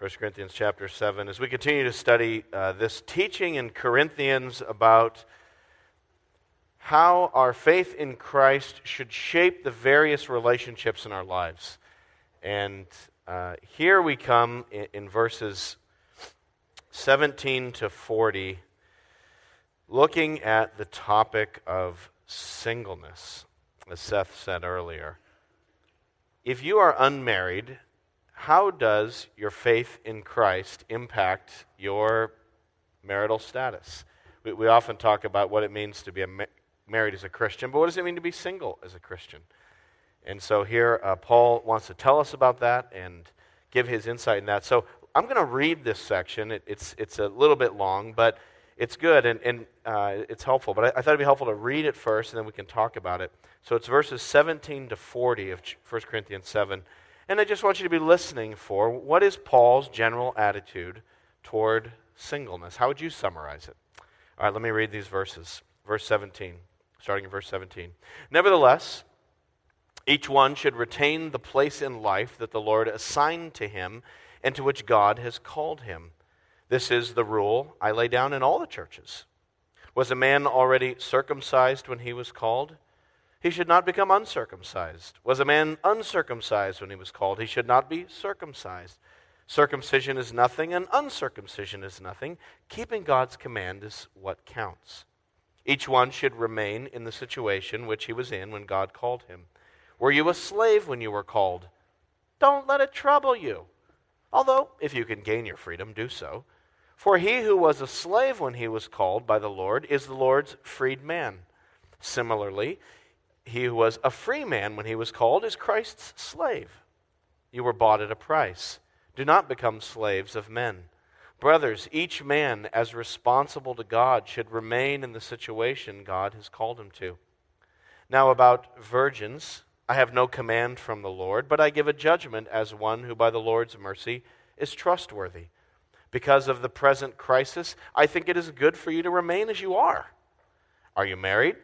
1 Corinthians chapter 7, as we continue to study uh, this teaching in Corinthians about how our faith in Christ should shape the various relationships in our lives. And uh, here we come in, in verses 17 to 40, looking at the topic of singleness, as Seth said earlier. If you are unmarried, how does your faith in Christ impact your marital status? We, we often talk about what it means to be ma- married as a Christian, but what does it mean to be single as a Christian? And so here, uh, Paul wants to tell us about that and give his insight in that. So I'm going to read this section. It, it's, it's a little bit long, but it's good and, and uh, it's helpful. But I, I, thought it'd be helpful to read it first, and then we can talk about it. So it's verses 17 to 40 of 1 Corinthians 7. And I just want you to be listening for what is Paul's general attitude toward singleness? How would you summarize it? All right, let me read these verses. Verse 17, starting in verse 17. Nevertheless, each one should retain the place in life that the Lord assigned to him and to which God has called him. This is the rule I lay down in all the churches. Was a man already circumcised when he was called? He should not become uncircumcised. Was a man uncircumcised when he was called? He should not be circumcised. Circumcision is nothing, and uncircumcision is nothing. Keeping God's command is what counts. Each one should remain in the situation which he was in when God called him. Were you a slave when you were called? Don't let it trouble you. Although, if you can gain your freedom, do so. For he who was a slave when he was called by the Lord is the Lord's freed man. Similarly, he who was a free man when he was called is Christ's slave. You were bought at a price. Do not become slaves of men. Brothers, each man, as responsible to God, should remain in the situation God has called him to. Now, about virgins, I have no command from the Lord, but I give a judgment as one who, by the Lord's mercy, is trustworthy. Because of the present crisis, I think it is good for you to remain as you are. Are you married?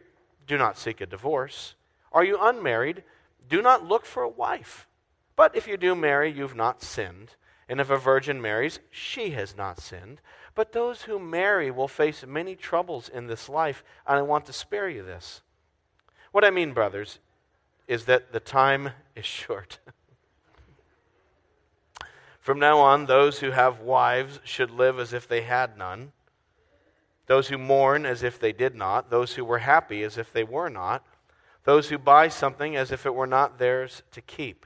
Do not seek a divorce. Are you unmarried? Do not look for a wife. But if you do marry, you've not sinned. And if a virgin marries, she has not sinned. But those who marry will face many troubles in this life, and I want to spare you this. What I mean, brothers, is that the time is short. From now on, those who have wives should live as if they had none, those who mourn as if they did not, those who were happy as if they were not those who buy something as if it were not theirs to keep,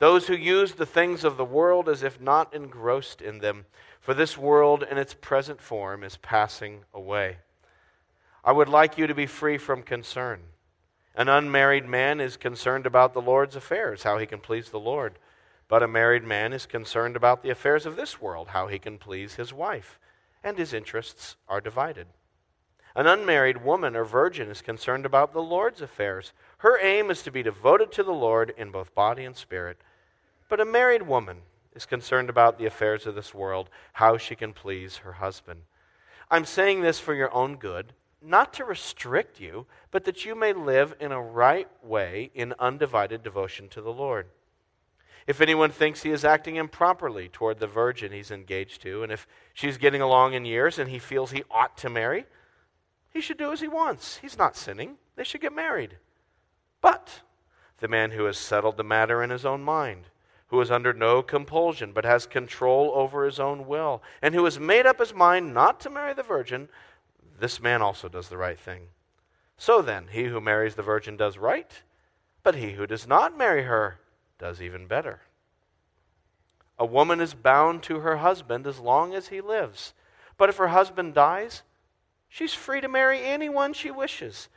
those who use the things of the world as if not engrossed in them, for this world in its present form is passing away. I would like you to be free from concern. An unmarried man is concerned about the Lord's affairs, how he can please the Lord. But a married man is concerned about the affairs of this world, how he can please his wife, and his interests are divided. An unmarried woman or virgin is concerned about the Lord's affairs. Her aim is to be devoted to the Lord in both body and spirit. But a married woman is concerned about the affairs of this world, how she can please her husband. I'm saying this for your own good, not to restrict you, but that you may live in a right way in undivided devotion to the Lord. If anyone thinks he is acting improperly toward the virgin he's engaged to, and if she's getting along in years and he feels he ought to marry, he should do as he wants. He's not sinning. They should get married. But the man who has settled the matter in his own mind, who is under no compulsion, but has control over his own will, and who has made up his mind not to marry the virgin, this man also does the right thing. So then, he who marries the virgin does right, but he who does not marry her does even better. A woman is bound to her husband as long as he lives. But if her husband dies, She's free to marry anyone she wishes,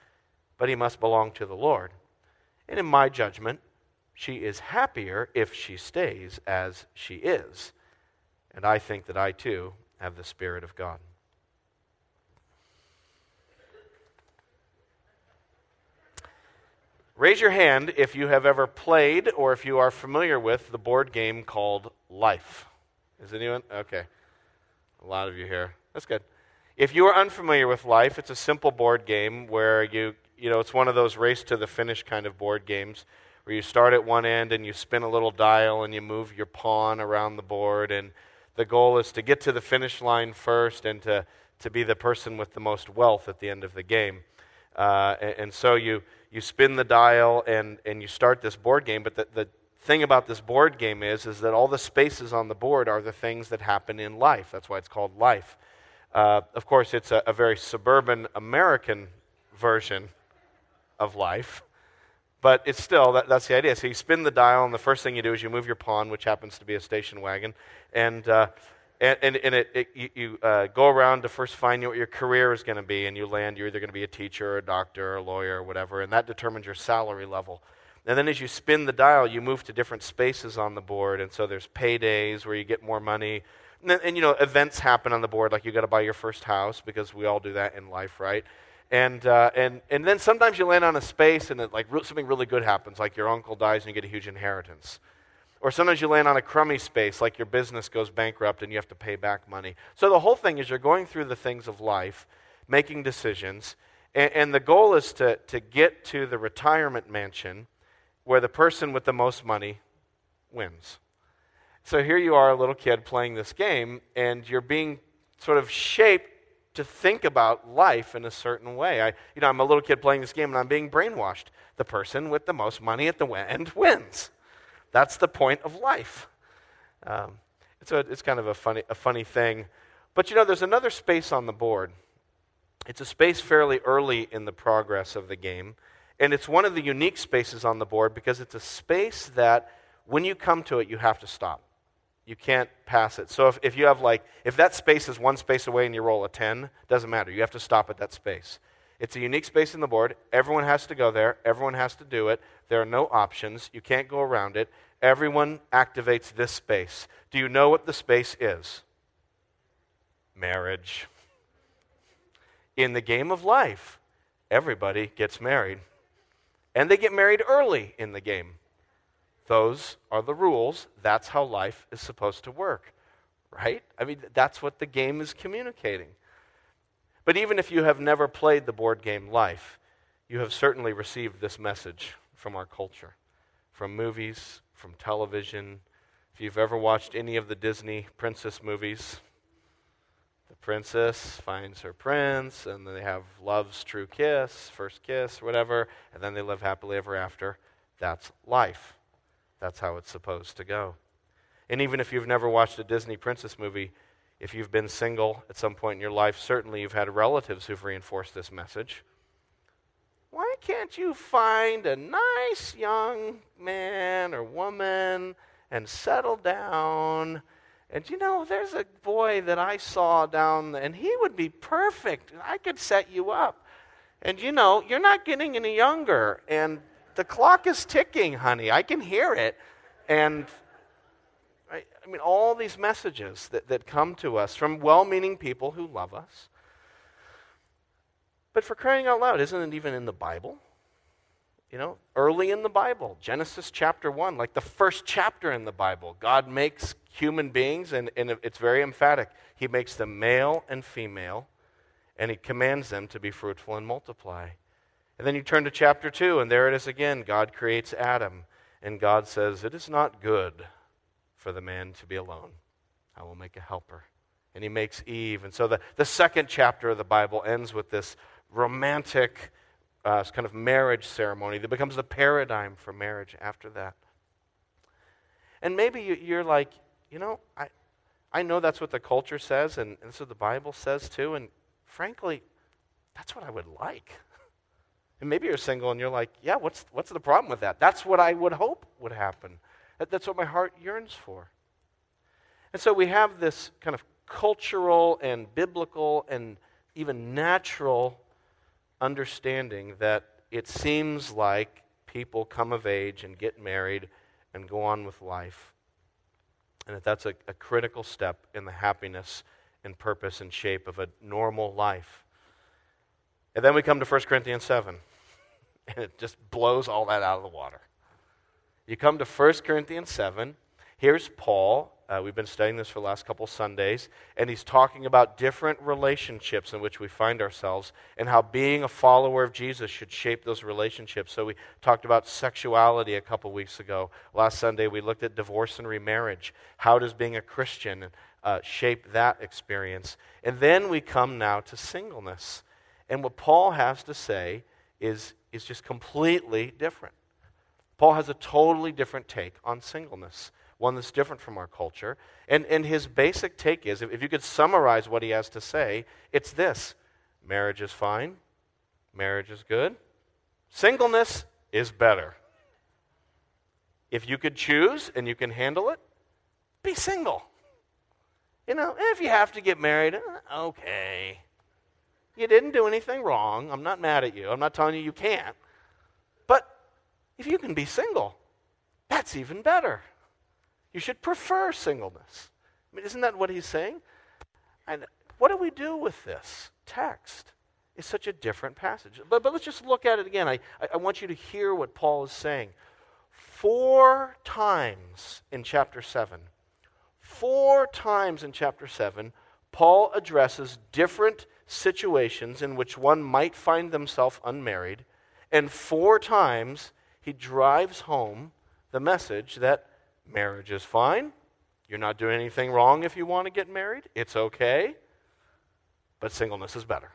but he must belong to the Lord. And in my judgment, she is happier if she stays as she is. And I think that I too have the Spirit of God. Raise your hand if you have ever played or if you are familiar with the board game called Life. Is anyone? Okay. A lot of you here. That's good. If you are unfamiliar with life, it's a simple board game where you, you know, it's one of those race to the finish kind of board games where you start at one end and you spin a little dial and you move your pawn around the board and the goal is to get to the finish line first and to, to be the person with the most wealth at the end of the game. Uh, and, and, so you, you spin the dial and, and you start this board game, but the, the thing about this board game is, is that all the spaces on the board are the things that happen in life. That's why it's called life. Uh, of course, it's a, a very suburban American version of life. But it's still, that, that's the idea. So you spin the dial, and the first thing you do is you move your pawn, which happens to be a station wagon. And, uh, and, and, and it, it, you, you uh, go around to first find what your career is going to be, and you land, you're either going to be a teacher, or a doctor, or a lawyer, or whatever, and that determines your salary level. And then as you spin the dial, you move to different spaces on the board. And so there's paydays where you get more money. And, then, and you know, events happen on the board, like you got to buy your first house because we all do that in life, right? And, uh, and, and then sometimes you land on a space and it, like something really good happens, like your uncle dies and you get a huge inheritance. Or sometimes you land on a crummy space, like your business goes bankrupt and you have to pay back money. So the whole thing is you're going through the things of life, making decisions, and, and the goal is to, to get to the retirement mansion where the person with the most money wins. So here you are, a little kid playing this game, and you're being sort of shaped to think about life in a certain way. I, you know, I'm a little kid playing this game and I'm being brainwashed. The person with the most money at the end wins. That's the point of life. Um, so it's kind of a funny, a funny thing. But you know, there's another space on the board. It's a space fairly early in the progress of the game. And it's one of the unique spaces on the board because it's a space that when you come to it, you have to stop. You can't pass it. So if, if you have like, if that space is one space away and you roll a 10, doesn't matter. You have to stop at that space. It's a unique space in the board. Everyone has to go there. Everyone has to do it. There are no options. You can't go around it. Everyone activates this space. Do you know what the space is? Marriage. In the game of life, everybody gets married. And they get married early in the game. Those are the rules. That's how life is supposed to work, right? I mean, that's what the game is communicating. But even if you have never played the board game Life, you have certainly received this message from our culture, from movies, from television. If you've ever watched any of the Disney princess movies, the princess finds her prince, and they have love's true kiss, first kiss, whatever, and then they live happily ever after. That's life. That's how it's supposed to go. And even if you've never watched a Disney princess movie, if you've been single at some point in your life, certainly you've had relatives who've reinforced this message. Why can't you find a nice young man or woman and settle down? And you know, there's a boy that I saw down, and he would be perfect. I could set you up. And you know, you're not getting any younger. And the clock is ticking, honey. I can hear it. And I, I mean, all these messages that, that come to us from well meaning people who love us. But for crying out loud, isn't it even in the Bible? You know, early in the Bible, Genesis chapter 1, like the first chapter in the Bible, God makes human beings, and, and it's very emphatic. He makes them male and female, and He commands them to be fruitful and multiply. And then you turn to chapter 2, and there it is again. God creates Adam, and God says, It is not good for the man to be alone. I will make a helper. And he makes Eve. And so the, the second chapter of the Bible ends with this romantic uh, kind of marriage ceremony that becomes the paradigm for marriage after that. And maybe you're like, you know, I, I know that's what the culture says, and, and what the Bible says too. And frankly, that's what I would like. And maybe you're single and you're like, yeah, what's, what's the problem with that? That's what I would hope would happen. That, that's what my heart yearns for. And so we have this kind of cultural and biblical and even natural understanding that it seems like people come of age and get married and go on with life. And that that's a, a critical step in the happiness and purpose and shape of a normal life. And then we come to 1 Corinthians 7, and it just blows all that out of the water. You come to 1 Corinthians 7, here's Paul uh, we've been studying this for the last couple Sundays, and he's talking about different relationships in which we find ourselves and how being a follower of Jesus should shape those relationships. So we talked about sexuality a couple weeks ago. Last Sunday, we looked at divorce and remarriage. How does being a Christian uh, shape that experience? And then we come now to singleness. And what Paul has to say is, is just completely different. Paul has a totally different take on singleness one that's different from our culture. And, and his basic take is if, if you could summarize what he has to say, it's this marriage is fine, marriage is good, singleness is better. If you could choose and you can handle it, be single. You know, if you have to get married, uh, okay. You didn't do anything wrong. I'm not mad at you. I'm not telling you you can't. But if you can be single, that's even better. You should prefer singleness. I mean, isn't that what he's saying? And what do we do with this text? It's such a different passage. But, but let's just look at it again. I, I want you to hear what Paul is saying. Four times in chapter 7, four times in chapter 7, Paul addresses different situations in which one might find themselves unmarried, and four times he drives home the message that Marriage is fine. You're not doing anything wrong if you want to get married. It's okay. But singleness is better.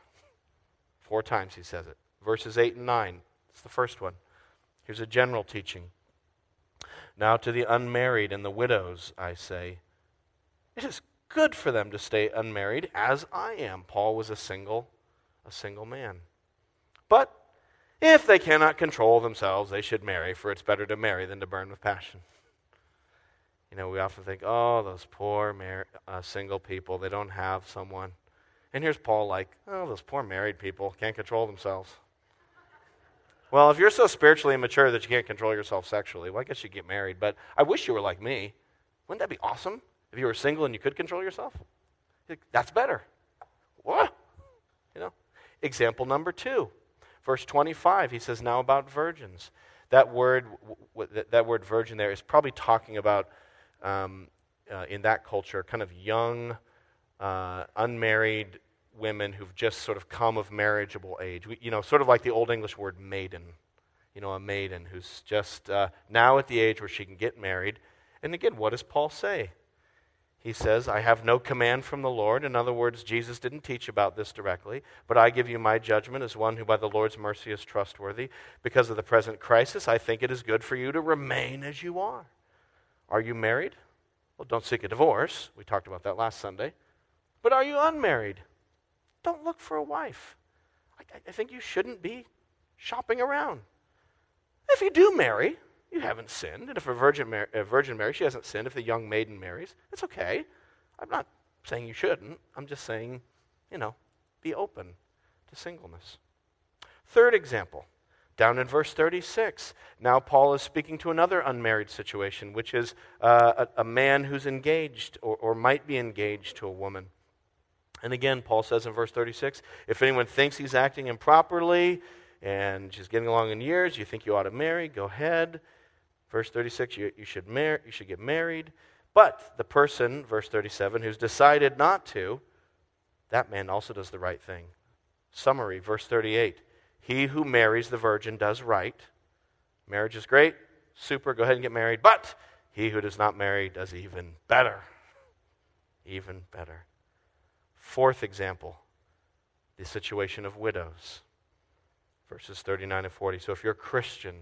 Four times he says it. Verses 8 and 9. It's the first one. Here's a general teaching. Now to the unmarried and the widows, I say, it is good for them to stay unmarried, as I am. Paul was a single, a single man. But if they cannot control themselves, they should marry, for it's better to marry than to burn with passion. You know, we often think, oh, those poor mar- uh, single people, they don't have someone. And here's Paul like, oh, those poor married people can't control themselves. well, if you're so spiritually immature that you can't control yourself sexually, well, I guess you get married. But I wish you were like me. Wouldn't that be awesome if you were single and you could control yourself? That's better. What? You know? Example number two, verse 25, he says, now about virgins. That word, that word virgin there is probably talking about um, uh, in that culture, kind of young, uh, unmarried women who've just sort of come of marriageable age. We, you know, sort of like the Old English word maiden. You know, a maiden who's just uh, now at the age where she can get married. And again, what does Paul say? He says, I have no command from the Lord. In other words, Jesus didn't teach about this directly, but I give you my judgment as one who by the Lord's mercy is trustworthy. Because of the present crisis, I think it is good for you to remain as you are. Are you married? Well, don't seek a divorce. We talked about that last Sunday. But are you unmarried? Don't look for a wife. I, I think you shouldn't be shopping around. If you do marry, you haven't sinned. And if a virgin, mar- a virgin marries, she hasn't sinned. If the young maiden marries, it's okay. I'm not saying you shouldn't. I'm just saying, you know, be open to singleness. Third example down in verse 36, now Paul is speaking to another unmarried situation, which is uh, a, a, man who's engaged or, or might be engaged to a woman. And again, Paul says in verse 36 if anyone thinks he's acting improperly and she's getting along in years, you think you ought to marry, go ahead. Verse 36, you, you, should, mar- you should get married. But the person, verse 37, who's decided not to, that man also does the right thing. Summary, verse 38 he who marries the virgin does right. Marriage is great, super, go ahead and get married. But he who does not marry does even better. Even better. Fourth example the situation of widows. Verses 39 and 40. So if you're a Christian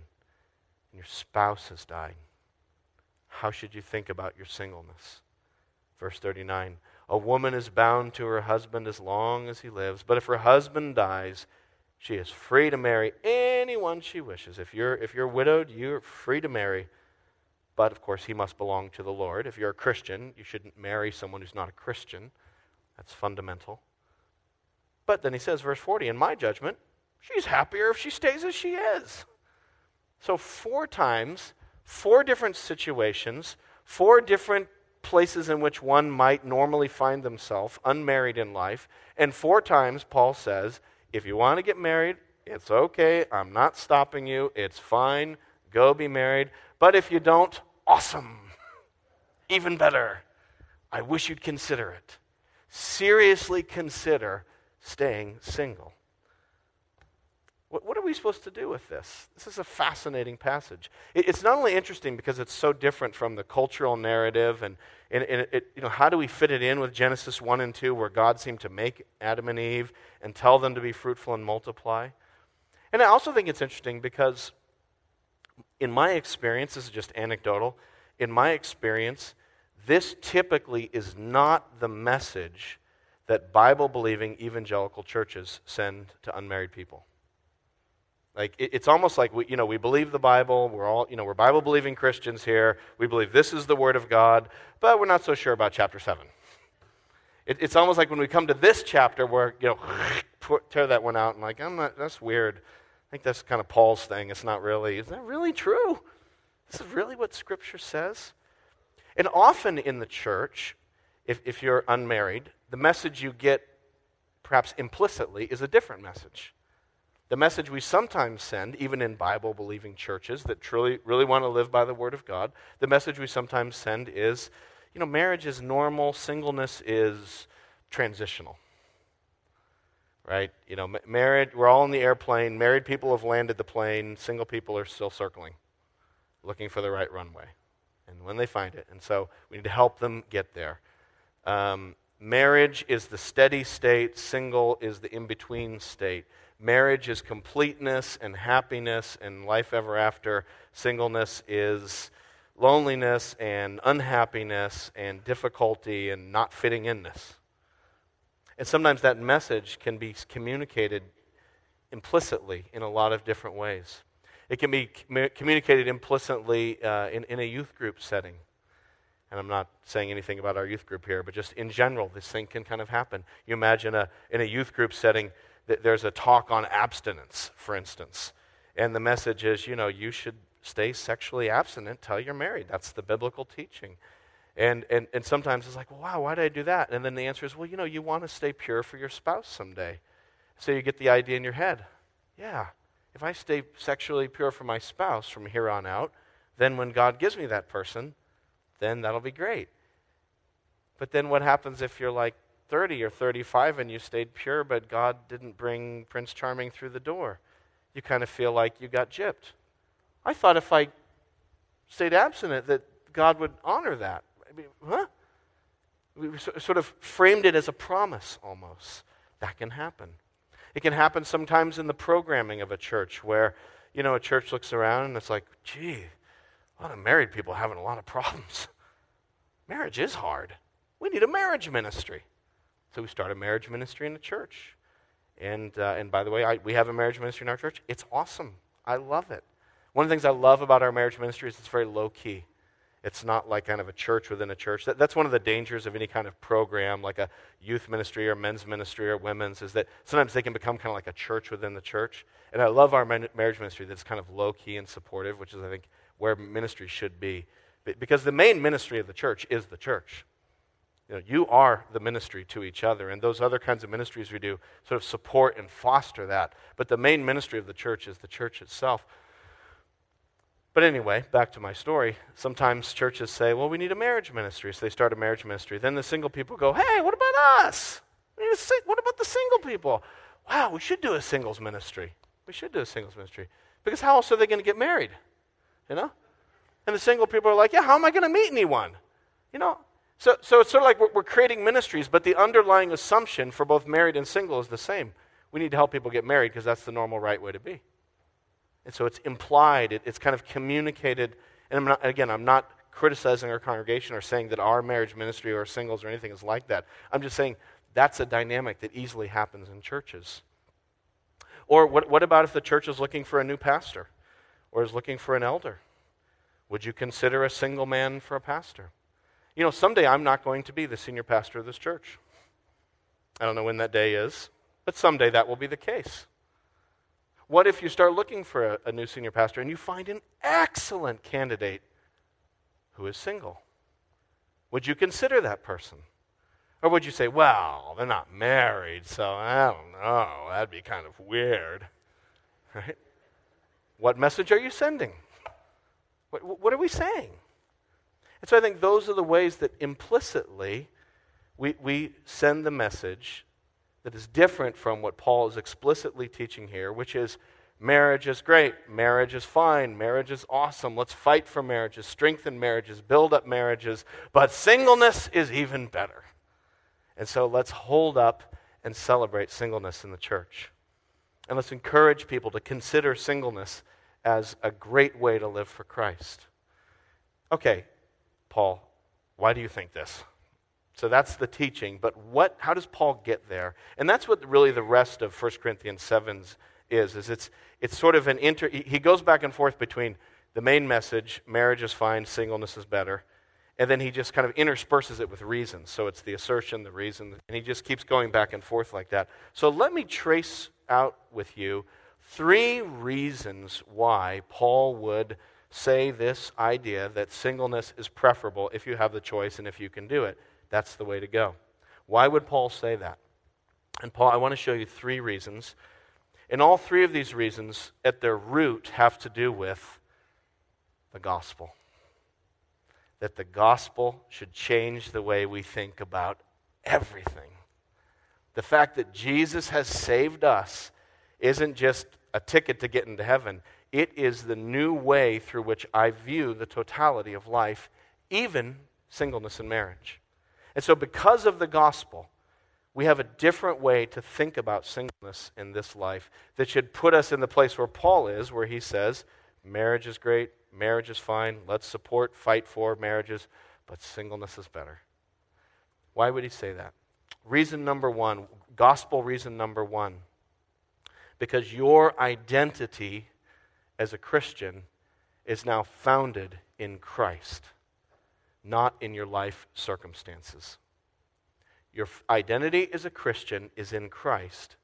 and your spouse has died, how should you think about your singleness? Verse 39 A woman is bound to her husband as long as he lives, but if her husband dies, she is free to marry anyone she wishes. If you're, if you're widowed, you're free to marry. But of course, he must belong to the Lord. If you're a Christian, you shouldn't marry someone who's not a Christian. That's fundamental. But then he says, verse 40, in my judgment, she's happier if she stays as she is. So, four times, four different situations, four different places in which one might normally find themselves unmarried in life. And four times, Paul says, if you want to get married, it's okay. I'm not stopping you. It's fine. Go be married. But if you don't, awesome. Even better. I wish you'd consider it. Seriously consider staying single. What, what, are we supposed to do with this? This is a fascinating passage. It, it's not only interesting because it's so different from the cultural narrative, and, and, and it, you know, how do we fit it in with Genesis 1 and 2, where God seemed to make Adam and Eve and tell them to be fruitful and multiply? And I also think it's interesting because, in my experience, this is just anecdotal, in my experience, this typically is not the message that Bible believing evangelical churches send to unmarried people. Like it, it's almost like we, you know, we believe the Bible. We're all, you know, we're Bible believing Christians here. We believe this is the Word of God, but we're not so sure about chapter seven. It, it's almost like when we come to this chapter, where you know, tear that one out and like, I'm not. That's weird. I think that's kind of Paul's thing. It's not really. Is that really true? This is really what Scripture says. And often in the church, if, if you're unmarried, the message you get, perhaps implicitly, is a different message. The message we sometimes send, even in Bible believing churches that truly really want to live by the Word of God, the message we sometimes send is you know, marriage is normal, singleness is transitional. Right? You know, married, we're all in the airplane, married people have landed the plane, single people are still circling, looking for the right runway. And when they find it. And so we need to help them get there. Um, marriage is the steady state, single is the in between state. Marriage is completeness and happiness and life ever after. Singleness is loneliness and unhappiness and difficulty and not fitting in this. And sometimes that message can be communicated implicitly in a lot of different ways. It can be communicated implicitly uh, in, in a youth group setting. And I'm not saying anything about our youth group here, but just in general, this thing can kind of happen. You imagine a, in a youth group setting, there's a talk on abstinence, for instance. And the message is, you know, you should stay sexually abstinent until you're married. That's the biblical teaching. And, and, and sometimes it's like, well, wow, why did I do that? And then the answer is, well, you know, you want to stay pure for your spouse someday. So you get the idea in your head. Yeah, if I stay sexually pure for my spouse from here on out, then when God gives me that person, then that'll be great. But then what happens if you're like 30 or 35 and you stayed pure, but God didn't bring Prince Charming through the door. You kind of feel like you got gypped. I thought if I stayed abstinent that God would honor that. I mean, huh? We sort of framed it as a promise almost. That can happen. It can happen sometimes in the programming of a church where, you know, a church looks around and it's like, gee, a lot of married people having a lot of problems. Marriage is hard. We need a marriage ministry. So we start a marriage ministry in the church. And, uh, and by the way, I, we have a marriage ministry in our church. It's awesome. I love it. One of the things I love about our marriage ministry is it's very low key. It's not like kind of a church within a church. That, that's one of the dangers of any kind of program, like a youth ministry or men's ministry or women's, is that sometimes they can become kind of like a church within the church. And I love our marriage ministry that's kind of low key and supportive, which is, I think, where ministry should be. Because the main ministry of the church is the church. You, know, you are the ministry to each other, and those other kinds of ministries we do sort of support and foster that. But the main ministry of the church is the church itself. But anyway, back to my story. Sometimes churches say, well, we need a marriage ministry. So they start a marriage ministry. Then the single people go, hey, what about us? What about the single people? Wow, we should do a singles ministry. We should do a singles ministry. Because how else are they going to get married? You know? And the single people are like, yeah, how am I going to meet anyone? You know, so, so it's sort of like we're, creating ministries, but the underlying assumption for both married and single is the same. We need to help people get married because that's the normal right way to be. And so it's implied, it, it's kind of communicated. And I'm not, again, I'm not criticizing our congregation or saying that our marriage ministry or singles or anything is like that. I'm just saying that's a dynamic that easily happens in churches. Or what, what about if the church is looking for a new pastor or is looking for an elder? Would you consider a single man for a pastor? You know, someday I'm not going to be the senior pastor of this church. I don't know when that day is, but someday that will be the case. What if you start looking for a, a new senior pastor and you find an excellent candidate who is single? Would you consider that person? Or would you say, well, they're not married, so I don't know, that'd be kind of weird? Right? What message are you sending? What, what are we saying? And so I think those are the ways that implicitly we, we send the message that is different from what Paul is explicitly teaching here, which is marriage is great, marriage is fine, marriage is awesome. Let's fight for marriages, strengthen marriages, build up marriages, but singleness is even better. And so let's hold up and celebrate singleness in the church. And let's encourage people to consider singleness as a great way to live for Christ. Okay, Paul, why do you think this? So that's the teaching, but what how does Paul get there? And that's what really the rest of 1 Corinthians 7 is is it's it's sort of an inter he goes back and forth between the main message, marriage is fine, singleness is better, and then he just kind of intersperses it with reasons. So it's the assertion, the reason, and he just keeps going back and forth like that. So let me trace out with you three reasons why Paul would say this idea that singleness is preferable if you have the choice and if you can do it. That's the way to go. Why would Paul say that? And Paul, I want to show you three reasons. And all three of these reasons, at their root, have to do with the gospel. That the gospel should change the way we think about everything. The fact that Jesus has saved us isn't just a ticket to get into heaven, it is the new way through which I view the totality of life, even singleness and marriage. And so, because of the gospel, we have a different way to think about singleness in this life that should put us in the place where Paul is, where he says, marriage is great, marriage is fine, let's support, fight for marriages, but singleness is better. Why would he say that? Reason number one, gospel reason number one, because your identity as a Christian is now founded in Christ not in your life circumstances. Your identity as a Christian is in Christ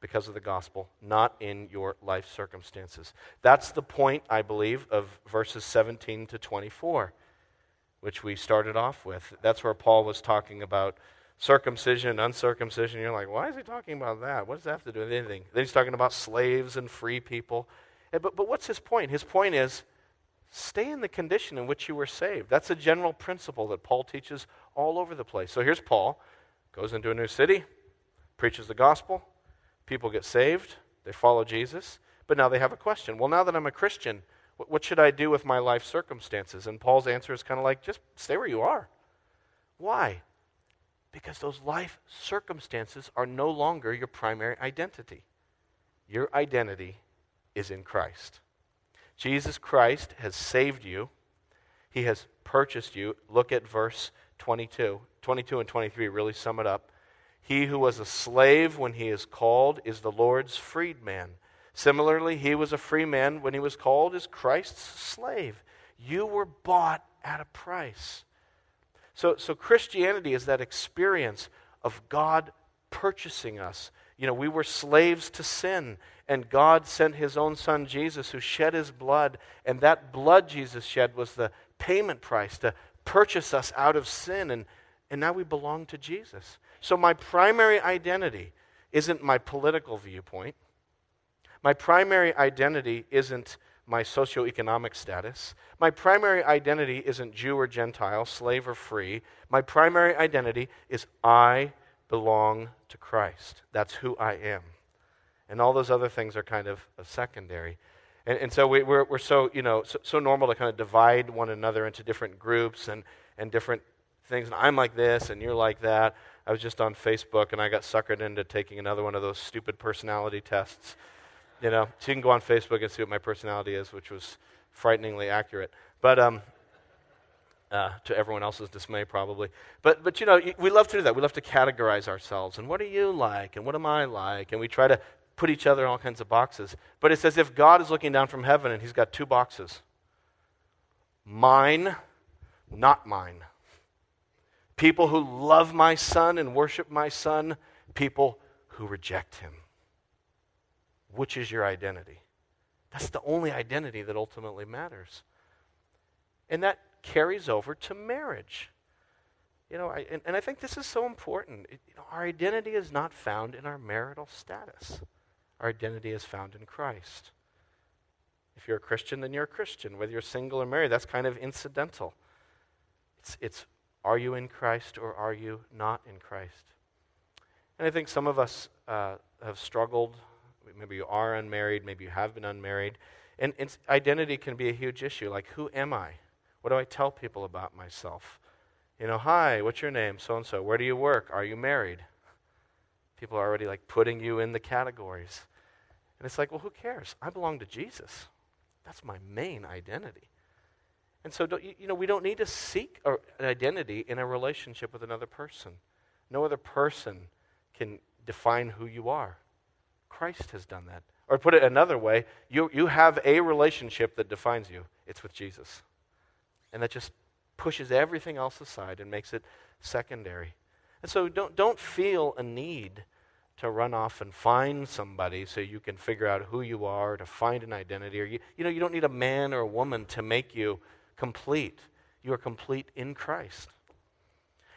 because of the gospel, not in your life circumstances. That's the point, I believe, of verses 17 to 24, which we started off with. That's where Paul was talking about circumcision uncircumcision. You're like, why is he talking about that? What does that have to do with anything? Then he's talking about slaves and free people. Eh, but, but what's his point? His point is Stay in the condition in which you were saved. That's a general principle that Paul teaches all over the place. So here's Paul, goes into a new city, preaches the gospel, people get saved, they follow Jesus, but now they have a question. Well, now that I'm a Christian, what, what should I do with my life circumstances? And Paul's answer is kind of like, just stay where you are. Why? Because those life circumstances are no longer your primary identity. Your identity is in Christ. Jesus Christ has saved you, He has purchased you. Look at verse 22. 22 and 23 really sum it up. He who was a slave when he is called is the Lord's freedman. Similarly, he was a free man when he was called is Christ's slave. You were bought at a price. So, so Christianity is that experience of God purchasing us. You know, we were slaves to sin, and God sent his own son Jesus, who shed his blood, and that blood Jesus shed was the payment price to purchase us out of sin, and, and now we belong to Jesus. So my primary identity isn't my political viewpoint. My primary identity isn't my socioeconomic status. My primary identity isn't Jew or Gentile, slave or free. My primary identity is I belong to Christ. That's who I am and all those other things are kind of, secondary. And, and so we, are we're, we're so, you know, so, so normal to kind of divide one another into different groups and, and different things. And I'm like this, and you're like that. I was just on Facebook, and I got suckered into taking another one of those stupid personality tests. You know, so you can go on Facebook and see what my personality is, which was frighteningly accurate. But um, uh, to everyone else's dismay, probably. But, but, you know, we love to do that. We love to categorize ourselves. And what are you like? And what am I like? And we try to put each other in all kinds of boxes. But it's as if God is looking down from heaven and he's got two boxes mine, not mine. People who love my son and worship my son, people who reject him. Which is your identity? That's the only identity that ultimately matters. And that carries over to marriage. You know, I, and, and I think this is so important. It, you know, our identity is not found in our marital status. Our identity is found in Christ. If you're a Christian, then you're a Christian. Whether you're single or married, that's kind of incidental. It's, it's are you in Christ or are you not in Christ? And I think some of us uh, have struggled. Maybe you are unmarried, maybe you have been unmarried. And, identity can be a huge issue. Like, who am I? What do I tell people about myself? You know, hi, what's your name? So and so. Where do you work? Are you married? People are already like putting you in the categories. And it's like, well, who cares? I belong to Jesus. That's my main identity. And so, you know, we don't need to seek an identity in a relationship with another person. No other person can define who you are. Christ has done that. Or put it another way, you, you have a relationship that defines you. It's with Jesus. And that just pushes everything else aside and makes it secondary. And so don't, don't feel a need to run off and find somebody so you can figure out who you are, to find an identity. Or you, you know, you don't need a man or a woman to make you complete. You are complete in Christ.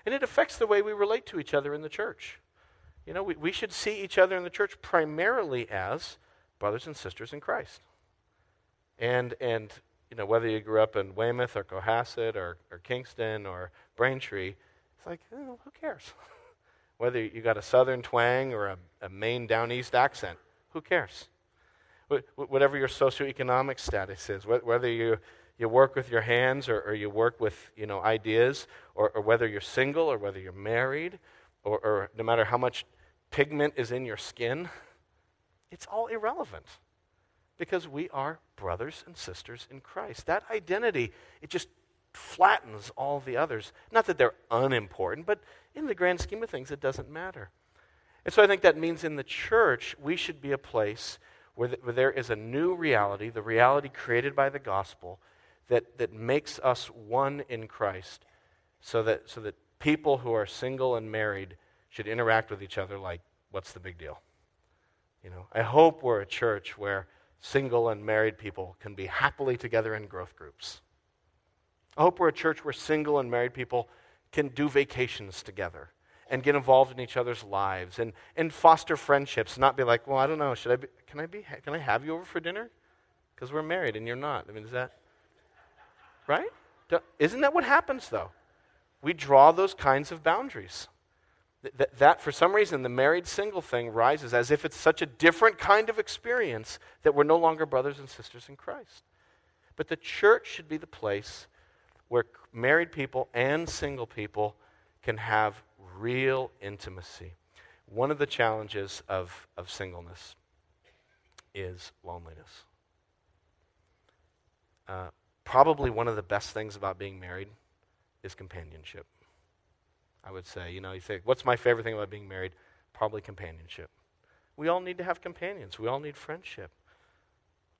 And it affects the way we relate to each other in the church. You know, we, we should see each other in the church primarily as brothers and sisters in Christ. And, and you know, whether you grew up in Weymouth or Cohasset or, or Kingston or Braintree, it's like, oh, who cares? whether you got a southern twang or a, a Maine down east accent, who cares? Wh- whatever your socioeconomic status is, wh- whether you you work with your hands or, or you work with you know, ideas, or, or, whether you're single or whether you're married, or, or no matter how much pigment is in your skin, it's all irrelevant because we are brothers and sisters in Christ. That identity, it just flattens all the others. Not that they're unimportant, but in the grand scheme of things, it doesn't matter. And so I think that means in the church, we should be a place where, the, where there is a new reality, the reality created by the gospel, that, that makes us one in Christ so that, so that people who are single and married should interact with each other like, what's the big deal? You know, I hope we're a church where single and married people can be happily together in growth groups. I hope we're a church where single and married people can do vacations together and get involved in each other's lives and, and foster friendships, not be like, well, I don't know, should I be, can I be, can I have you over for dinner? Because we're married and you're not. I mean, is that, Right? Isn't that what happens, though? We draw those kinds of boundaries. That, for some reason, the married single thing rises as if it's such a different kind of experience that we're no longer brothers and sisters in Christ. But the church should be the place where married people and single people can have real intimacy. One of the challenges of, of singleness is loneliness. Uh, probably one of the best things about being married is companionship. I would say, you know, you say, what's my favorite thing about being married? Probably companionship. We all need to have companions. We all need friendship.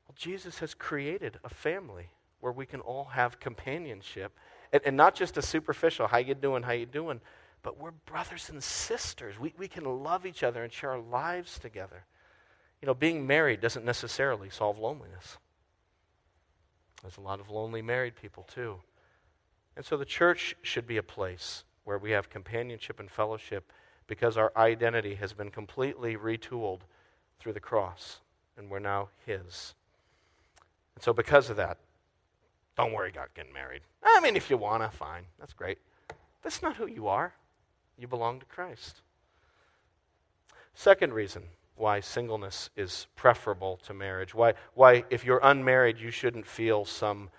Well, Jesus has created a family where we can all have companionship, and, and not just a superficial, how you doing, how you doing, but we're brothers and sisters. We, we can love each other and share our lives together. You know, being married doesn't necessarily solve loneliness. There's a lot of lonely married people, too. And so the church should be a place where we have companionship and fellowship because our identity has been completely retooled through the cross, and we're now His. And so, because of that, don't worry about getting married. I mean, if you want to, fine. That's great. That's not who you are. You belong to Christ. Second reason why singleness is preferable to marriage. Why, why, if you're unmarried, you shouldn't feel some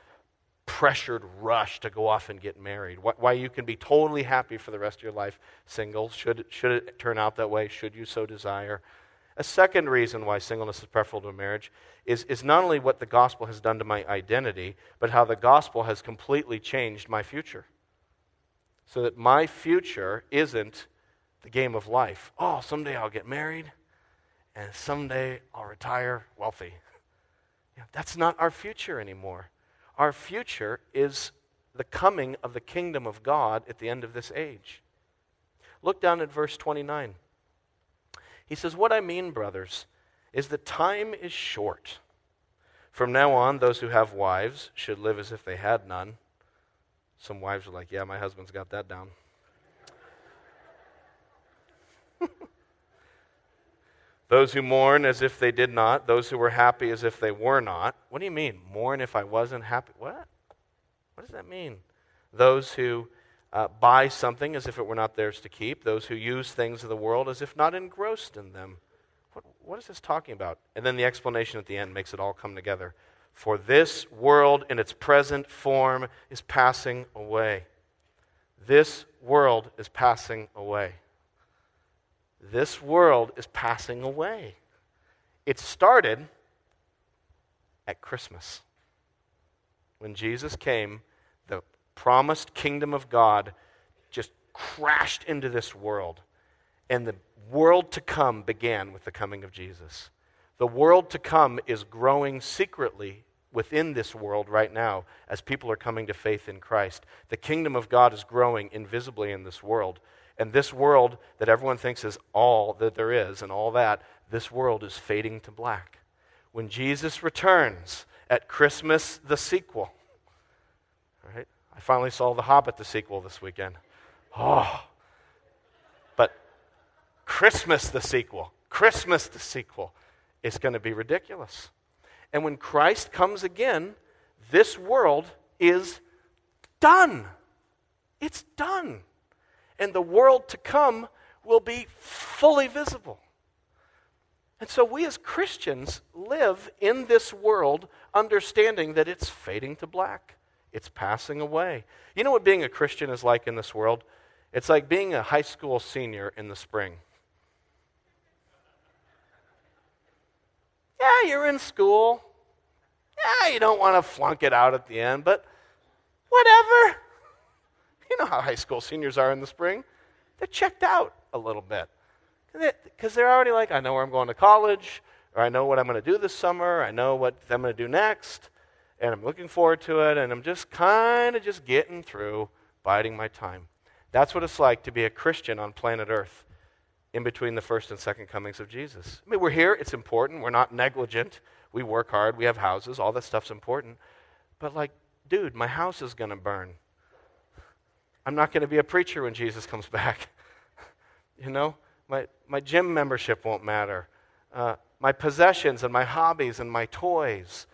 pressured rush to go off and get married. Why, you can be totally happy for the rest of your life single, should, should it turn out that way, should you so desire. A second reason why singleness is preferable to marriage is, is not only what the gospel has done to my identity, but how the gospel has completely changed my future. So that my future isn't the game of life. Oh, someday I'll get married and someday I'll retire wealthy. that's not our future anymore. Our future is the coming of the kingdom of God at the end of this age. Look down at verse 29. He says, What I mean, brothers, is that time is short. From now on, those who have wives should live as if they had none. Some wives are like, Yeah, my husband's got that down. Those who mourn as if they did not, those who were happy as if they were not. What do you mean? Mourn if I wasn't happy? What? What does that mean? those who uh, buy something as if it were not theirs to keep, those who use things of the world as if not engrossed in them. What, what is this talking about? And then the explanation at the end makes it all come together. For this world in its present form is passing away. This world is passing away. This world is passing away. It started at Christmas. When Jesus came, the promised kingdom of God just crashed into this world. And the world to come began with the coming of Jesus. The world to come is growing secretly within this world right now as people are coming to faith in Christ. The kingdom of God is growing invisibly in this world. And this world that everyone thinks is all that there is and all that, this world is fading to black. When Jesus returns at Christmas, the sequel, right? I finally saw The Hobbit, the sequel, this weekend. Oh. But Christmas, the sequel, Christmas, the sequel, is going to be ridiculous. And when Christ comes again, this world is done. It's done. And the world to come will be fully visible. And so we as Christians live in this world understanding that it's fading to black. It's passing away. You know what being a Christian is like in this world? It's like being a high school senior in the spring. Yeah, you're in school. Yeah, you don't want to flunk it out at the end, but whatever. You know how high school seniors are in the spring. They're checked out a little bit. Because they're already like, I know where I'm going to college, or I know what I'm going to do this summer, I know what I'm going to do next, and I'm looking forward to it, and I'm just kind of just getting through, biding my time. That's what it's like to be a Christian on planet Earth in between the first and second comings of Jesus. I mean, we're here, it's important, we're not negligent, we work hard, we have houses, all that stuff's important. But, like, dude, my house is going to burn. I'm not going to be a preacher when Jesus comes back. you know, my, my gym membership won't matter. Uh, my possessions and my hobbies and my toys,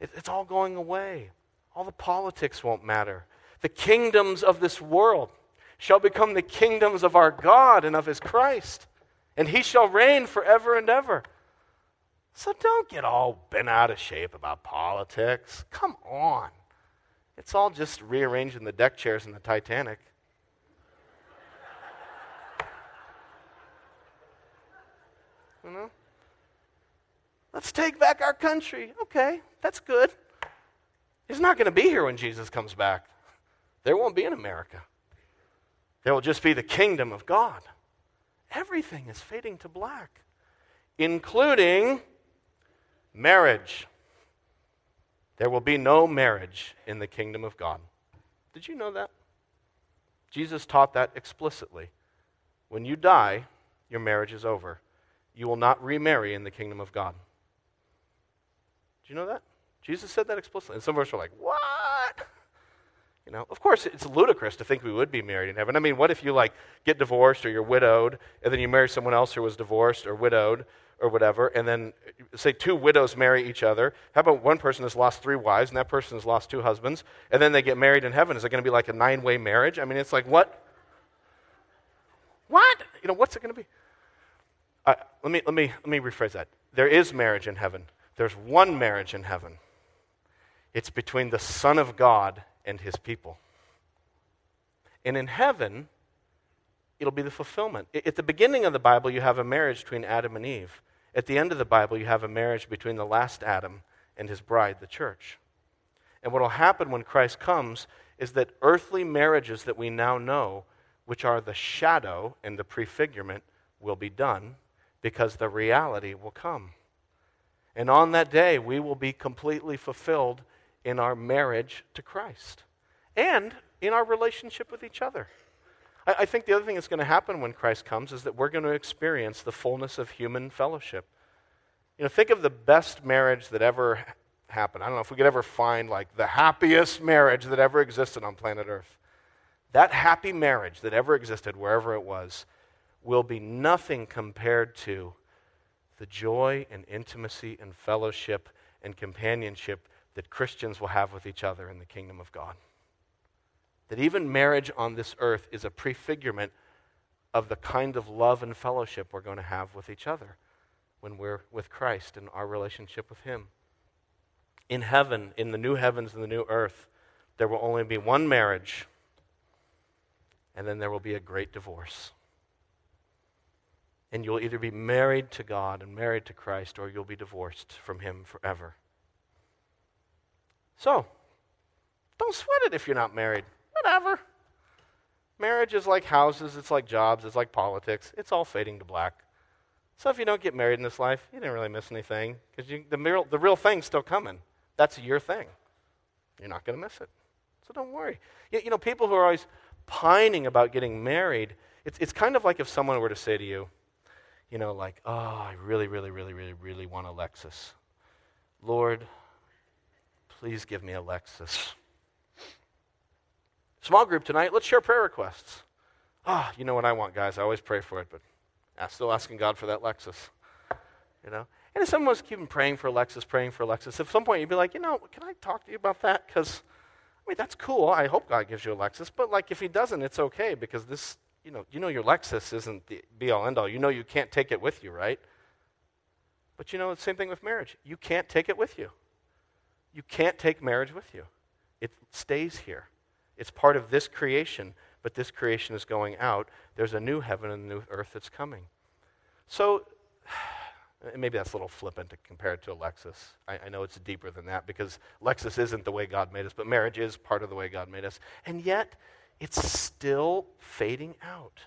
it, it's all going away. All the politics won't matter. The kingdoms of this world shall become the kingdoms of our God and of his Christ, and he shall reign forever and ever. So don't get all bent out of shape about politics. Come on. It's all just rearranging the deck chairs in the Titanic. You know? Let's take back our country. Okay, that's good. He's not going to be here when Jesus comes back. There won't be an America. There will just be the kingdom of God. Everything is fading to black, including marriage. There will be no marriage in the kingdom of God. Did you know that? Jesus taught that explicitly. When you die, your marriage is over. You will not remarry in the kingdom of God. Do you know that? Jesus said that explicitly. And some of us are like, what? You know, of course, it's ludicrous to think we would be married in heaven. I mean, what if you like get divorced or you're widowed, and then you marry someone else who was divorced or widowed or whatever, and then say two widows marry each other? How about one person has lost three wives and that person has lost two husbands, and then they get married in heaven? Is it going to be like a nine-way marriage? I mean, it's like what? What? You know, what's it going to be? Uh, let me let me let me rephrase that. There is marriage in heaven. There's one marriage in heaven. It's between the Son of God and his people. And in heaven, it'll be the fulfillment. At the beginning of the Bible, you have a marriage between Adam and Eve. At the end of the Bible, you have a marriage between the last Adam and his bride, the church. And what will happen when Christ comes is that earthly marriages that we now know, which are the shadow and the prefigurement, will be done because the reality will come. And on that day, we will be completely fulfilled in our marriage to Christ and in our relationship with each other. I, I think the other thing that's going to happen when Christ comes is that we're going to experience the fullness of human fellowship. You know, think of the best marriage that ever happened. I don't know if we could ever find like the happiest marriage that ever existed on planet Earth. That happy marriage that ever existed, wherever it was, will be nothing compared to the joy and intimacy and fellowship and companionship that Christians will have with each other in the kingdom of God. That even marriage on this earth is a prefigurement of the kind of love and fellowship we're going to have with each other when we're with Christ and our relationship with Him. In heaven, in the new heavens and the new earth, there will only be one marriage, and then there will be a great divorce. And you'll either be married to God and married to Christ, or you'll be divorced from Him forever. So, don't sweat it if you're not married. Whatever. Marriage is like houses, it's like jobs, it's like politics. It's all fading to black. So if you don't get married in this life, you didn't really miss anything because the, real, the real thing's still coming. That's your thing. You're not going to miss it. So don't worry. You, you, know, people who are always pining about getting married, it's, it's kind of like if someone were to say to you, you know, like, oh, I really, really, really, really, really want a Lexus. Lord, please give me a Lexus. Small group tonight, let's share prayer requests. Ah, oh, you know what I want, guys. I always pray for it, but I'm still asking God for that Lexus. You know? And if someone was keeping praying for Lexus, praying for Lexus, at some point you'd be like, you know, can I talk to you about that? Because, I mean, that's cool. I hope God gives you a Lexus. But, like, if He doesn't, it's okay because this, you know, you know your Lexus isn't the be all end all. You know you can't take it with you, right? But you know, the same thing with marriage. You can't take it with you. You can't take marriage with you. It stays here. It's part of this creation, but this creation is going out. There's a new heaven and a new earth that's coming. So, maybe that's a little flippant to compare it to a Lexus. I, I, know it's deeper than that because Lexus isn't the way God made us, but marriage is part of the way God made us. And yet, it's still fading out.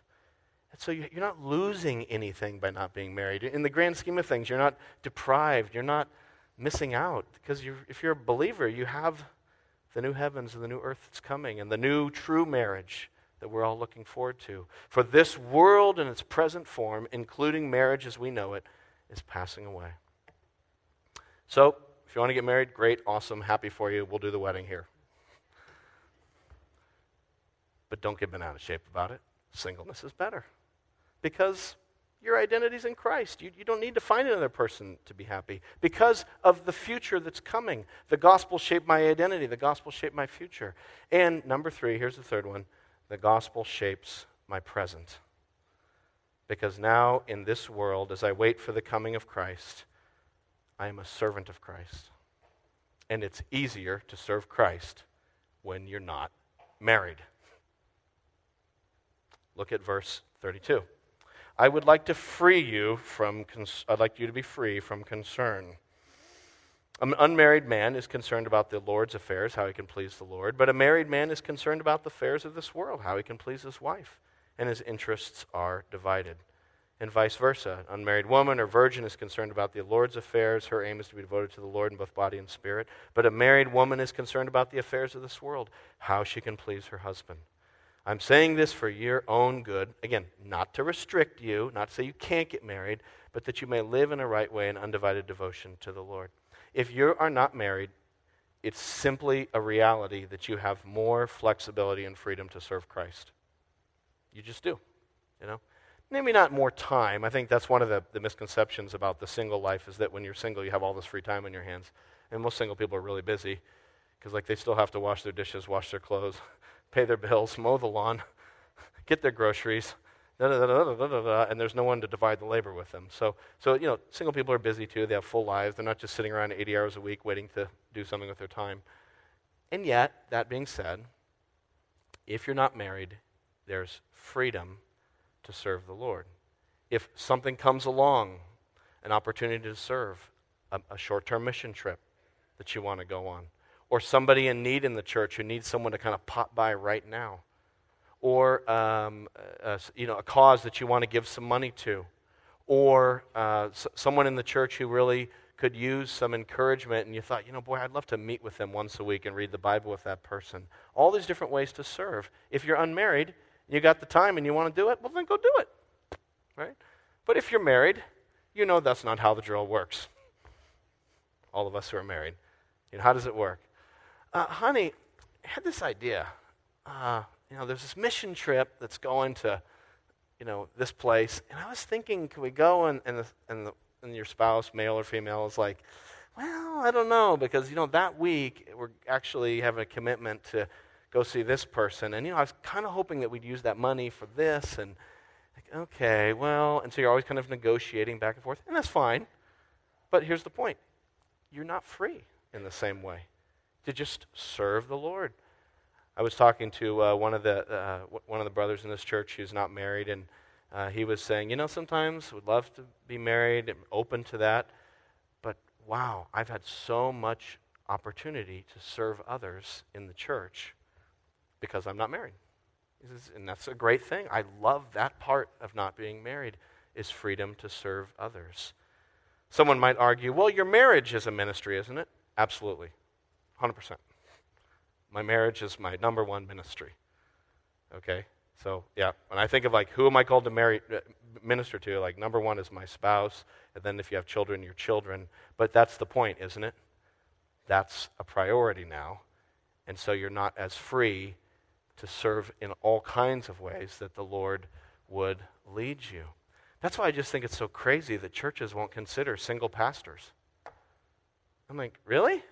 And so you're not losing anything by not being married. In the grand scheme of things, you're not deprived. You're not missing out because you're, if you're a believer, you have the new heavens and the new earth that's coming and the new true marriage that we're all looking forward to. For this world in its present form, including marriage as we know it, is passing away. So, if you want to get married, great, awesome, happy for you. We'll do the wedding here. But don't get bent out of shape about it. Singleness is better because your identity is in Christ. You, you don't need to find another person to be happy because of the future that's coming. The gospel shaped my identity, the gospel shaped my future. And number three, here's the third one the gospel shapes my present. Because now, in this world, as I wait for the coming of Christ, I am a servant of Christ. And it's easier to serve Christ when you're not married. Look at verse 32. I would like to free you from, I'd like you to be free from concern. An unmarried man is concerned about the Lord's affairs, how he can please the Lord, but a married man is concerned about the affairs of this world, how he can please his wife, and his interests are divided. And vice versa. An unmarried woman or virgin is concerned about the Lord's affairs. Her aim is to be devoted to the Lord in both body and spirit. But a married woman is concerned about the affairs of this world, how she can please her husband. I'm saying this for your own good. Again, not to restrict you, not to say you can't get married, but that you may live in a right way in undivided devotion to the Lord. If you are not married, it's simply a reality that you have more flexibility and freedom to serve Christ. You just do, you know? Maybe not more time. I think that's one of the, the misconceptions about the single life is that when you're single, you have all this free time on your hands. And most single people are really busy because, like, they still have to wash their dishes, wash their clothes, pay their bills, mow the lawn, get their groceries, da, da, da, and there's no one to divide the labor with them. So, so, you know, single people are busy too. They have full lives. They're not just sitting around 80 hours a week waiting to do something with their time. And yet, that being said, if you're not married, there's freedom to serve the Lord. If something comes along, an opportunity to serve, a, a short term mission trip that you want to go on, or somebody in need in the church who needs someone to kind of pop by right now, or um, you know, a cause that you want to give some money to, or uh, s- someone in the church who really could use some encouragement, and you thought, you know, boy, I'd love to meet with them once a week and read the Bible with that person. All these different ways to serve. If you're unmarried, you got the time and you want to do it, well, then go do it. Right? But if you're married, you know that's not how the drill works. All of us who are married. You know, how does it work? Uh, honey, I had this idea. Uh, you know, there's this mission trip that's going to, you know, this place, and I was thinking, could we go? And and, the, and, the, and your spouse, male or female, is like, well, I don't know, because you know that week we're actually having a commitment to go see this person. And, you know, I was kind of hoping that we'd use that money for this. And, like, okay, well, and so you're always kind of negotiating back and forth. And that's fine. But here's the point you're not free in the same way to just serve the Lord. I was talking to uh, one of the uh, one of the brothers in this church who's not married, and uh, he was saying, you know, sometimes would love to be married, and open to that, but wow, I've had so much opportunity to serve others in the church because I'm not married. Says, and that's a great thing. I love that part of not being married is freedom to serve others. Someone might argue, well, your marriage is a ministry, isn't it? Absolutely. 100%. My marriage is my number one ministry. Okay? So, yeah, when I think of like who am I called to marry, uh, minister to, like number one is my spouse, and then if you have children, your children. But that's the point, isn't it? That's a priority now. And so you're not as free to serve in all kinds of ways that the Lord would lead you. That's why I just think it's so crazy that churches won't consider single pastors. I'm like, really?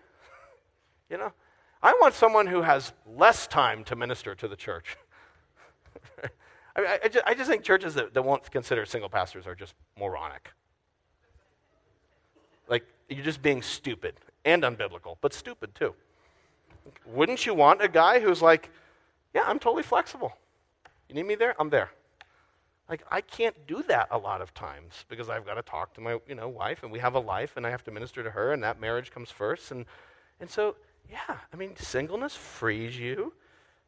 You know, I want someone who has less time to minister to the church. I, mean, I, just, I, just, think churches that, that won't consider single pastors are just moronic. Like, you're just being stupid and unbiblical, but stupid too. Wouldn't you want a guy who's like, yeah, I'm totally flexible. You need me there? I'm there. Like, I can't do that a lot of times because I've got to talk to my you know, wife, and we have a life, and I have to minister to her, and that marriage comes first. And, and so yeah, I mean, singleness frees you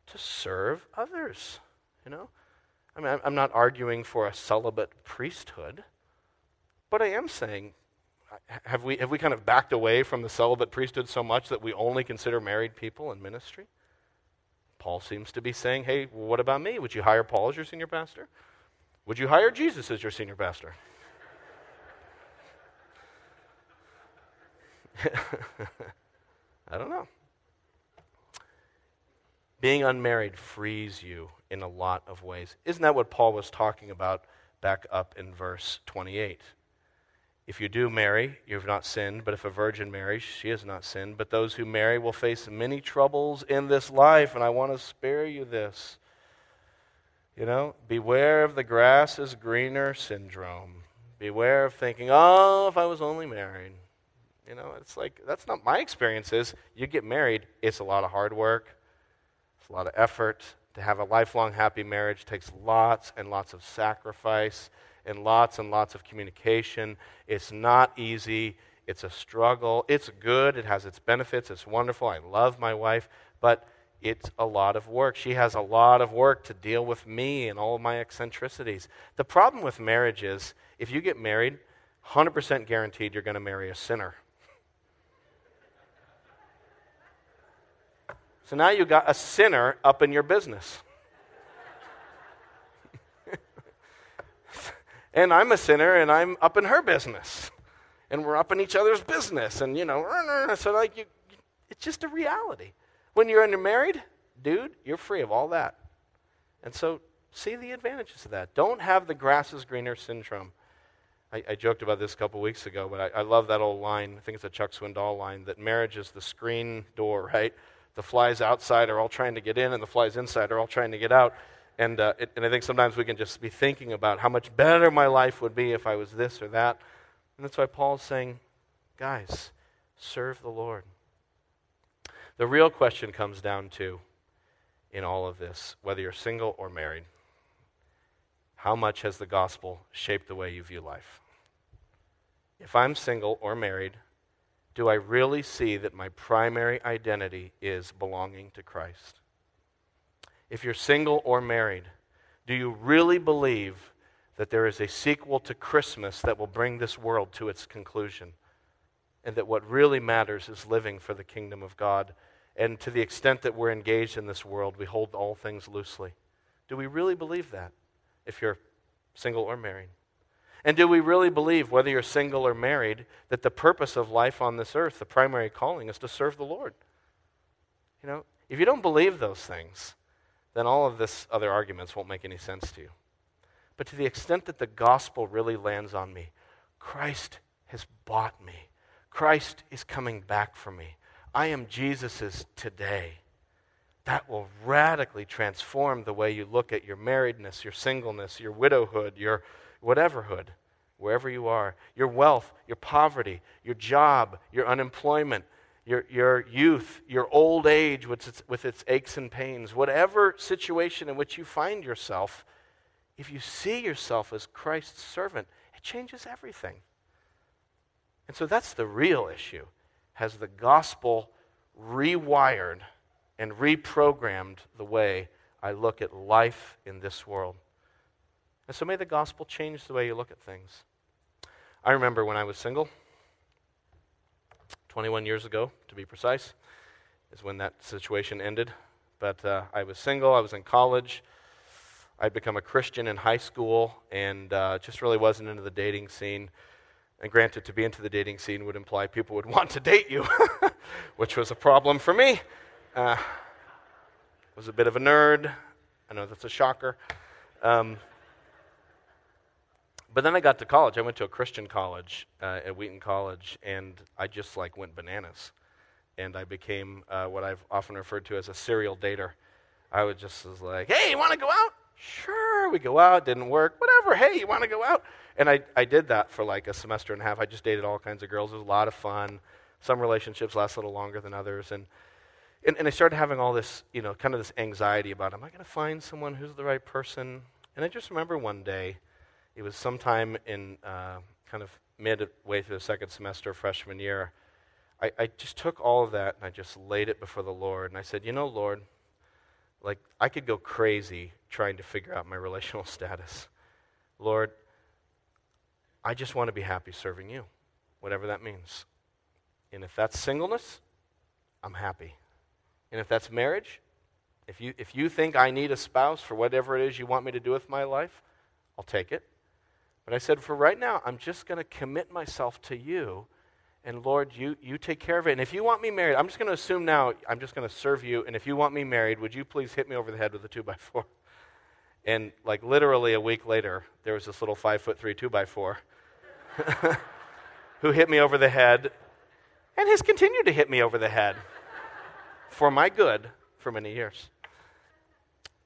to serve others, you know? I mean, I'm not arguing for a celibate priesthood, but I am saying, have we, have we kind of backed away from the celibate priesthood so much that we only consider married people in ministry? Paul seems to be saying, hey, what about me? Would you hire Paul as your senior pastor? Would you hire Jesus as your senior pastor? I don't know. Being unmarried frees you in a lot of ways. Isn't that what Paul was talking about back up in verse 28? If you do marry, you have not sinned, but if a virgin marries, she has not sinned. But those who marry will face many troubles in this life, and I want to spare you this. You know, beware of the grass is greener syndrome. Beware of thinking, oh, if I was only married. You know, it's like, that's not my experience is you get married, it's a lot of hard work, it's a lot of effort. To have a lifelong happy marriage takes lots and lots of sacrifice and lots and lots of communication. It's not easy. It's a struggle. It's good. It has its benefits. It's wonderful. I love my wife, but it's a lot of work. She has a lot of work to deal with me and all my eccentricities. The problem with marriage is if you get married, 100% guaranteed you're going to marry a sinner. So now you got a sinner up in your business. and I'm a sinner and I'm up in her business. And we're up in each other's business. And, you know, so like you, it's just a reality. When you're married, dude, you're free of all that. And so see the advantages of that. Don't have the grass is greener syndrome. I, I joked about this a couple weeks ago, but I, I love that old line. I think it's a Chuck Swindoll line that marriage is the screen door, right? The flies outside are all trying to get in, and the flies inside are all trying to get out. And, uh, it, and I think sometimes we can just be thinking about how much better my life would be if I was this or that. And that's why Paul's saying, guys, serve the Lord. The real question comes down to, in all of this, whether you're single or married, how much has the gospel shaped the way you view life? If I'm single or married, do I really see that my primary identity is belonging to Christ? If you're single or married, do you really believe that there is a sequel to Christmas that will bring this world to its conclusion? And that what really matters is living for the kingdom of God. And to the extent that we're engaged in this world, we hold all things loosely. Do we really believe that if you're single or married? And do we really believe, whether you're single or married, that the purpose of life on this earth, the primary calling, is to serve the Lord? You know, if you don't believe those things, then all of this other arguments won't make any sense to you. But to the extent that the gospel really lands on me, Christ has bought me. Christ is coming back for me. I am Jesus's today. that will radically transform the way you look at your marriedness, your singleness, your widowhood, your whateverhood, wherever you are, your wealth, your poverty, your job, your unemployment, your, your youth, your old age with its, with its aches and pains, whatever situation in which you find yourself, if you see yourself as Christ's servant, it changes everything. And so that's the real issue. Has the gospel rewired and reprogrammed the way I look at life in this world? And so may the gospel change the way you look at things. I remember when I was single, 21 years ago to be precise, is when that situation ended. But uh, I was single, I was in college. I'd become a Christian in high school and uh, just really wasn't into the dating scene. And granted, to be into the dating scene would imply people would want to date you, which was a problem for me. Uh, was a bit of a nerd. I know that's a shocker. Um, but then I got to college. I went to a Christian college uh, at Wheaton College, and I just like went bananas. And I became uh, what I've often referred to as a serial dater. I would just was like, "Hey, you want to go out? Sure." We go out. Didn't work. Whatever. Hey, you want to go out? And I, I did that for like a semester and a half. I just dated all kinds of girls. It was a lot of fun. Some relationships last a little longer than others, and and, and I started having all this, you know, kind of this anxiety about, am I going to find someone who's the right person? And I just remember one day it was sometime in uh, kind of midway through the second semester, of freshman year. I, I just took all of that and I just laid it before the Lord. And I said, You know, Lord, like I could go crazy trying to figure out my relational status. Lord, I just want to be happy serving you, whatever that means. And if that's singleness, I'm happy. And if that's marriage, if you, if you think I need a spouse for whatever it is you want me to do with my life, I'll take it. But I said, for right now, I'm just going to commit myself to you. And Lord, you, you take care of it. And if you want me married, I'm just going to assume now I'm just going to serve you. And if you want me married, would you please hit me over the head with a two by four? And like literally a week later, there was this little five foot three two by four who hit me over the head and has continued to hit me over the head for my good for many years.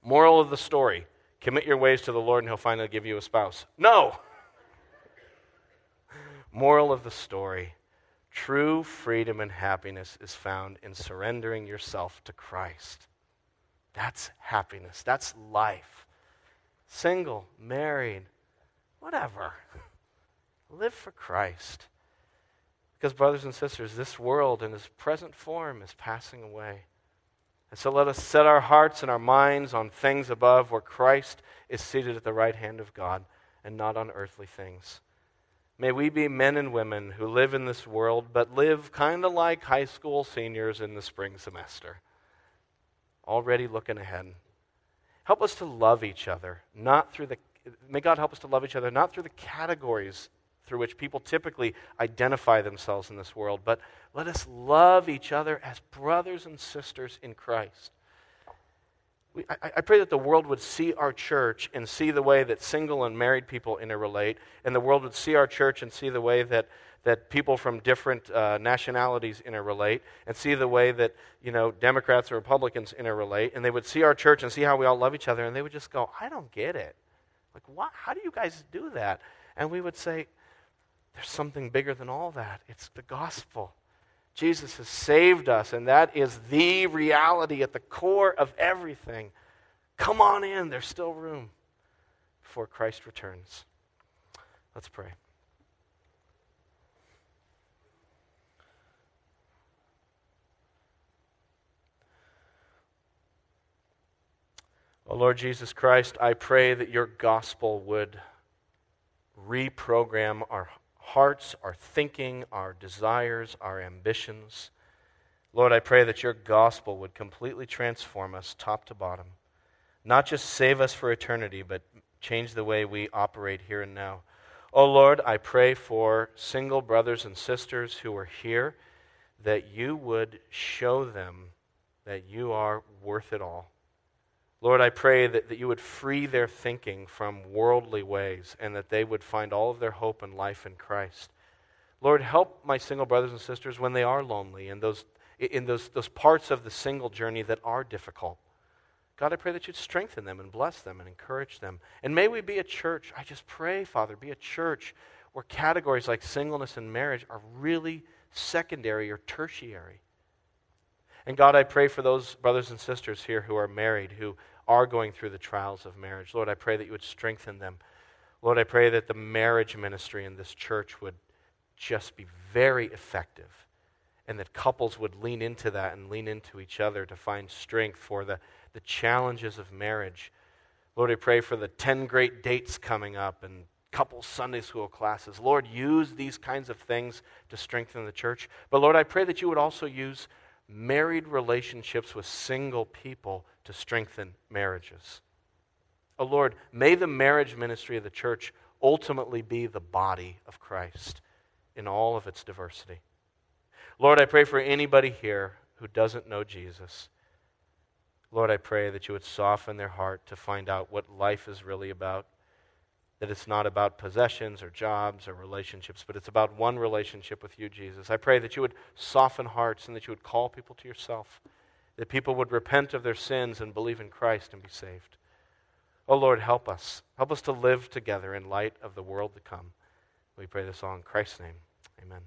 Moral of the story commit your ways to the Lord and he'll finally give you a spouse. No! Moral of the story true freedom and happiness is found in surrendering yourself to Christ. That's happiness. That's life. Single, married, whatever. Live for Christ. Because, brothers and sisters, this world in its present form is passing away. And so let us set our hearts and our minds on things above where Christ is seated at the right hand of God and not on earthly things. May we be men and women who live in this world, but live kind of like high school seniors in the spring semester, already looking ahead. Help us to love each other, not through the, may God help us to love each other, not through the categories through which people typically identify themselves in this world, but let us love each other as brothers and sisters in Christ. I, pray that the world would see our church and see the way that single and married people interrelate, and the world would see our church and see the way that, that people from different uh, nationalities interrelate, and see the way that you know Democrats and Republicans interrelate, and they would see our church and see how we all love each other, and they would just go, "I don't get it. Like, what? How do you guys do that?" And we would say, "There's something bigger than all that. It's the gospel." Jesus has saved us, and that is the reality at the core of everything. Come on in, there's still room before Christ returns. Let's pray. Oh Lord Jesus Christ, I pray that your gospel would reprogram our hearts, our thinking, our desires, our ambitions. Lord, I pray that your gospel would completely transform us top to bottom. Not just save us for eternity, but change the way we operate here and now. Oh Lord, I pray for single brothers and sisters who are here that you would show them that you are worth it all. Lord, I pray that, that you would free their thinking from worldly ways and that they would find all of their hope and life in Christ. Lord, help my single brothers and sisters when they are lonely in those in those, those parts of the single journey that are difficult. God, I pray that you'd strengthen them and bless them and encourage them. And may we be a church, I just pray, Father, be a church where categories like singleness and marriage are really secondary or tertiary. And God, I pray for those brothers and sisters here who are married, who are going through the trials of marriage. Lord, I pray that you would strengthen them. Lord, I pray that the marriage ministry in this church would just be very effective and that couples would lean into that and lean into each other to find strength for the, the challenges of marriage. Lord, I pray for the 10 great dates coming up and couple Sunday school classes. Lord, use these kinds of things to strengthen the church. But Lord, I pray that you would also use married relationships with single people to strengthen marriages. Oh Lord, may the marriage ministry of the church ultimately be the body of Christ in all of its diversity. Lord, I pray for anybody here who doesn't know Jesus. Lord, I pray that you would soften their heart to find out what life is really about that it's not about possessions or jobs or relationships, but it's about one relationship with you, Jesus. I pray that you would soften hearts and that you would call people to yourself, that people would repent of their sins and believe in Christ and be saved. Oh Lord, help us. Help us to live together in light of the world to come. We pray this all in Christ's name. Amen.